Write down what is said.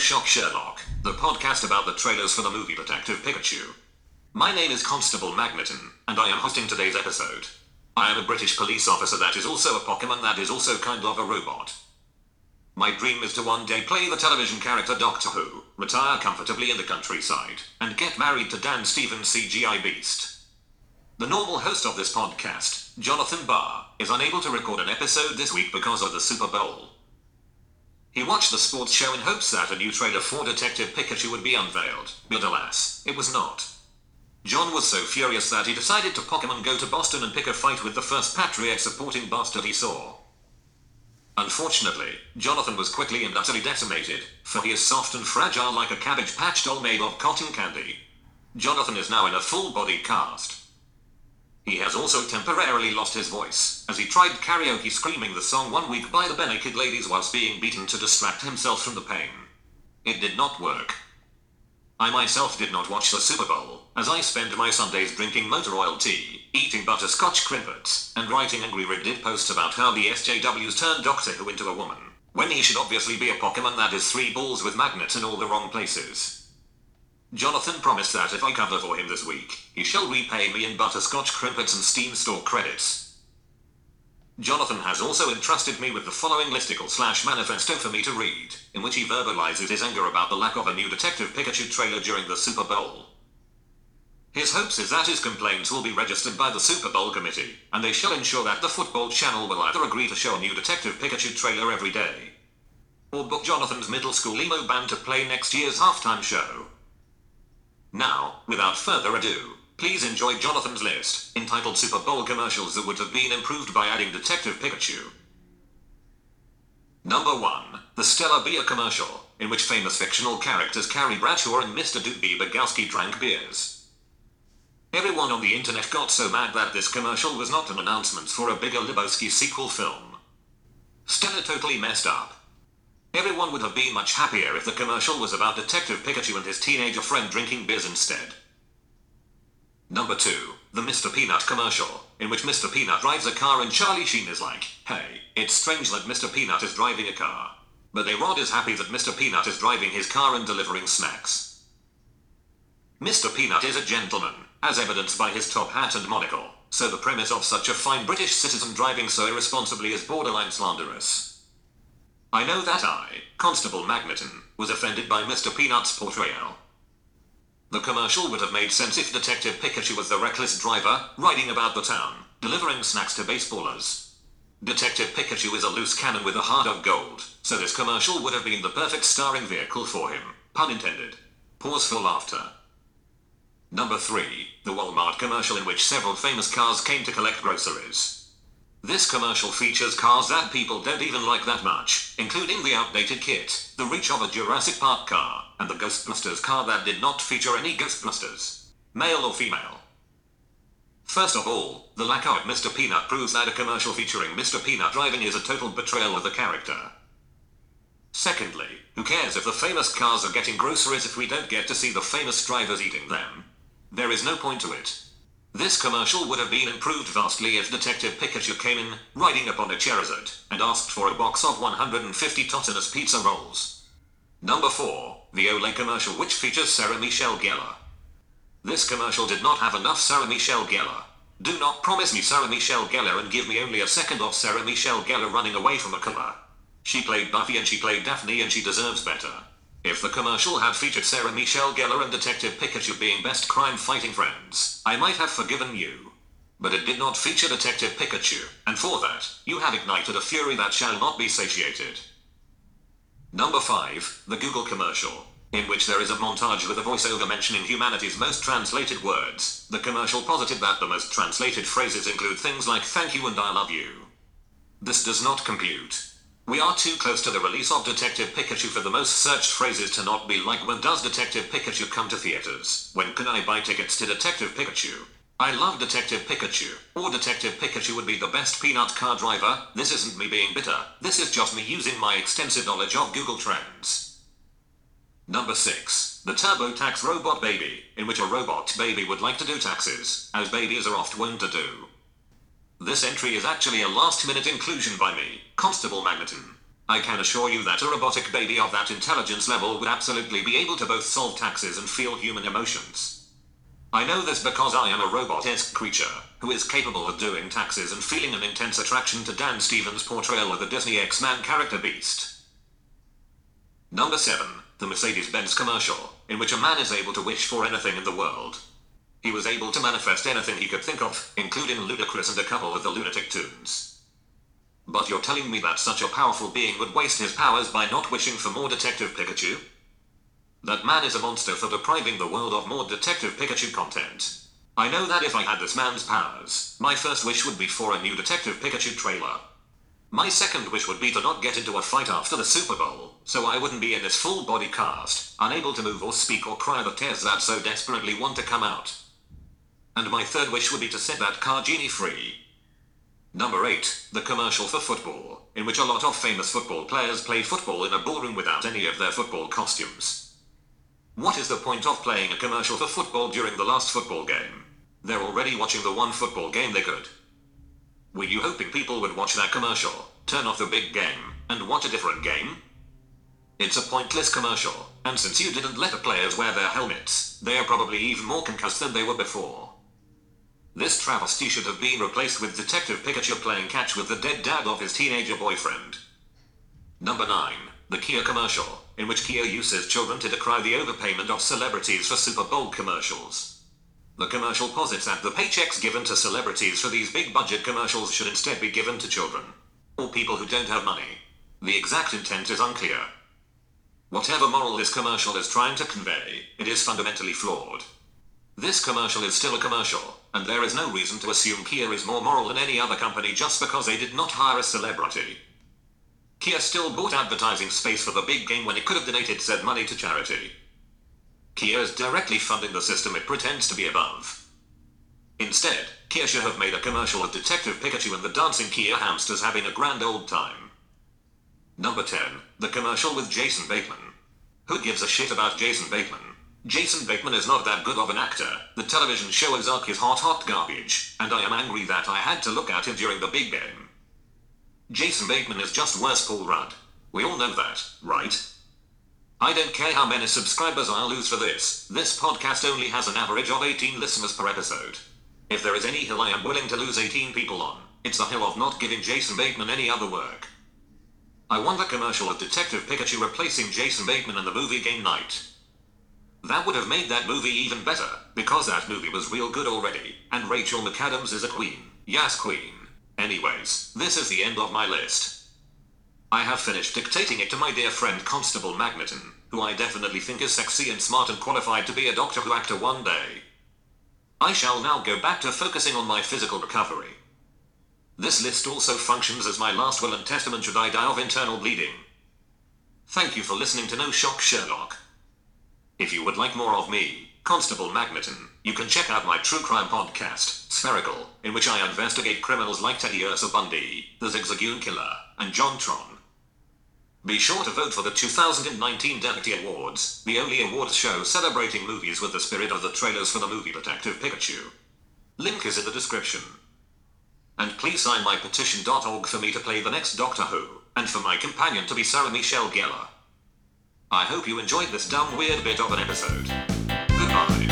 Shock Sherlock, the podcast about the trailers for the movie Detective Pikachu. My name is Constable Magneton, and I am hosting today's episode. I am a British police officer that is also a Pokemon that is also kind of a robot. My dream is to one day play the television character Doctor Who, retire comfortably in the countryside, and get married to Dan Stevens CGI Beast. The normal host of this podcast, Jonathan Barr, is unable to record an episode this week because of the Super Bowl. He watched the sports show in hopes that a new trailer for Detective Pikachu would be unveiled, but alas, it was not. John was so furious that he decided to Pokemon go to Boston and pick a fight with the first Patriot supporting bastard he saw. Unfortunately, Jonathan was quickly and utterly decimated, for he is soft and fragile like a cabbage patch doll made of cotton candy. Jonathan is now in a full body cast. He has also temporarily lost his voice, as he tried karaoke screaming the song one week by the Barenaked Ladies whilst being beaten to distract himself from the pain. It did not work. I myself did not watch the Super Bowl, as I spend my Sundays drinking motor oil tea, eating butterscotch crimpets, and writing angry Reddit posts about how the SJWs turned Doctor Who into a woman, when he should obviously be a Pokemon that is three balls with magnets in all the wrong places. Jonathan promised that if I cover for him this week, he shall repay me in butterscotch crimpets and Steam store credits. Jonathan has also entrusted me with the following listicle slash manifesto for me to read, in which he verbalizes his anger about the lack of a new Detective Pikachu trailer during the Super Bowl. His hopes is that his complaints will be registered by the Super Bowl committee, and they shall ensure that the football channel will either agree to show a new Detective Pikachu trailer every day, or book Jonathan's middle school emo band to play next year's halftime show. Now, without further ado, please enjoy Jonathan's list, entitled Super Bowl commercials that would have been improved by adding Detective Pikachu. Number 1. The Stella Beer commercial, in which famous fictional characters Carrie Bradshaw and Mr. Doobie Bogowski drank beers. Everyone on the internet got so mad that this commercial was not an announcement for a Bigger Lebowski sequel film. Stella totally messed up. Everyone would have been much happier if the commercial was about Detective Pikachu and his teenager friend drinking beers instead. Number 2. The Mr. Peanut commercial, in which Mr. Peanut drives a car and Charlie Sheen is like, hey, it's strange that Mr. Peanut is driving a car. But A Rod is happy that Mr. Peanut is driving his car and delivering snacks. Mr. Peanut is a gentleman, as evidenced by his top hat and monocle, so the premise of such a fine British citizen driving so irresponsibly is borderline slanderous. I know that I, Constable Magneton, was offended by Mr. Peanut's portrayal. The commercial would have made sense if Detective Pikachu was the reckless driver, riding about the town, delivering snacks to baseballers. Detective Pikachu is a loose cannon with a heart of gold, so this commercial would have been the perfect starring vehicle for him. Pun intended. Pause for laughter. Number 3. The Walmart commercial in which several famous cars came to collect groceries. This commercial features cars that people don't even like that much, including the outdated kit, the reach of a Jurassic Park car, and the Ghostbusters car that did not feature any Ghostbusters. Male or female. First of all, the lack of Mr. Peanut proves that a commercial featuring Mr. Peanut driving is a total betrayal of the character. Secondly, who cares if the famous cars are getting groceries if we don't get to see the famous drivers eating them? There is no point to it. This commercial would have been improved vastly if Detective Pikachu came in, riding upon a Charizard, and asked for a box of 150 Totino's pizza rolls. Number 4, the Olay commercial which features Sarah Michelle Gellar. This commercial did not have enough Sarah Michelle Gellar. Do not promise me Sarah Michelle Gellar and give me only a second of Sarah Michelle Gellar running away from a killer. She played Buffy and she played Daphne and she deserves better. If the commercial had featured Sarah Michelle Gellar and Detective Pikachu being best crime fighting friends, I might have forgiven you. But it did not feature Detective Pikachu, and for that, you have ignited a fury that shall not be satiated. Number 5, the Google commercial, in which there is a montage with a voiceover mentioning humanity's most translated words. The commercial posited that the most translated phrases include things like thank you and I love you. This does not compute. We are too close to the release of Detective Pikachu for the most searched phrases to not be like when does Detective Pikachu come to theaters? When can I buy tickets to Detective Pikachu? I love Detective Pikachu. Or Detective Pikachu would be the best peanut car driver. This isn't me being bitter. This is just me using my extensive knowledge of Google Trends. Number 6. The TurboTax Robot Baby, in which a robot baby would like to do taxes, as babies are oft wont to do. This entry is actually a last minute inclusion by me, Constable Magneton. I can assure you that a robotic baby of that intelligence level would absolutely be able to both solve taxes and feel human emotions. I know this because I am a robot-esque creature, who is capable of doing taxes and feeling an intense attraction to Dan Stevens' portrayal of the Disney X-Man character Beast. Number 7. The Mercedes-Benz commercial, in which a man is able to wish for anything in the world. He was able to manifest anything he could think of, including Ludacris and a couple of the lunatic tunes. But you're telling me that such a powerful being would waste his powers by not wishing for more Detective Pikachu? That man is a monster for depriving the world of more Detective Pikachu content. I know that if I had this man's powers, my first wish would be for a new Detective Pikachu trailer. My second wish would be to not get into a fight after the Super Bowl, so I wouldn't be in this full body cast, unable to move or speak or cry the tears that so desperately want to come out. And my third wish would be to set that car genie free. Number 8. The commercial for football, in which a lot of famous football players play football in a ballroom without any of their football costumes. What is the point of playing a commercial for football during the last football game? They're already watching the one football game they could. Were you hoping people would watch that commercial, turn off the big game, and watch a different game? It's a pointless commercial, and since you didn't let the players wear their helmets, they are probably even more concussed than they were before. This travesty should have been replaced with Detective Pikachu playing catch with the dead dad of his teenager boyfriend. Number 9. The Kia commercial, in which Kia uses children to decry the overpayment of celebrities for Super Bowl commercials. The commercial posits that the paychecks given to celebrities for these big budget commercials should instead be given to children. Or people who don't have money. The exact intent is unclear. Whatever moral this commercial is trying to convey, it is fundamentally flawed. This commercial is still a commercial, and there is no reason to assume Kia is more moral than any other company just because they did not hire a celebrity. Kia still bought advertising space for the big game when it could have donated said money to charity. Kia is directly funding the system it pretends to be above. Instead, Kia should have made a commercial of Detective Pikachu and the dancing Kia hamsters having a grand old time. Number 10. The commercial with Jason Bateman. Who gives a shit about Jason Bateman? Jason Bateman is not that good of an actor. The television show Ozark is hot hot garbage, and I am angry that I had to look at him during the big game. Jason Bateman is just worse Paul Rudd. We all know that, right? I don't care how many subscribers I'll lose for this. This podcast only has an average of 18 listeners per episode. If there is any hill I am willing to lose 18 people on, it's the hill of not giving Jason Bateman any other work. I want a commercial of Detective Pikachu replacing Jason Bateman in the movie Game Night. That would have made that movie even better, because that movie was real good already, and Rachel McAdams is a queen. Yes, queen. Anyways, this is the end of my list. I have finished dictating it to my dear friend Constable Magneton, who I definitely think is sexy and smart and qualified to be a Doctor Who actor one day. I shall now go back to focusing on my physical recovery. This list also functions as my last will and testament should I die of internal bleeding. Thank you for listening to No Shock Sherlock. If you would like more of me, Constable Magneton, you can check out my true crime podcast, Spherical, in which I investigate criminals like Teddiursa Bundy, the Zigzagoon Killer, and JonTron. Be sure to vote for the 2019 Deputy Awards, the only awards show celebrating movies with the spirit of the trailers for the movie Detective Pikachu. Link is in the description. And please sign my petition.org for me to play the next Doctor Who, and for my companion to be Sarah Michelle Gellar. I hope you enjoyed this dumb weird bit of an episode. Goodbye.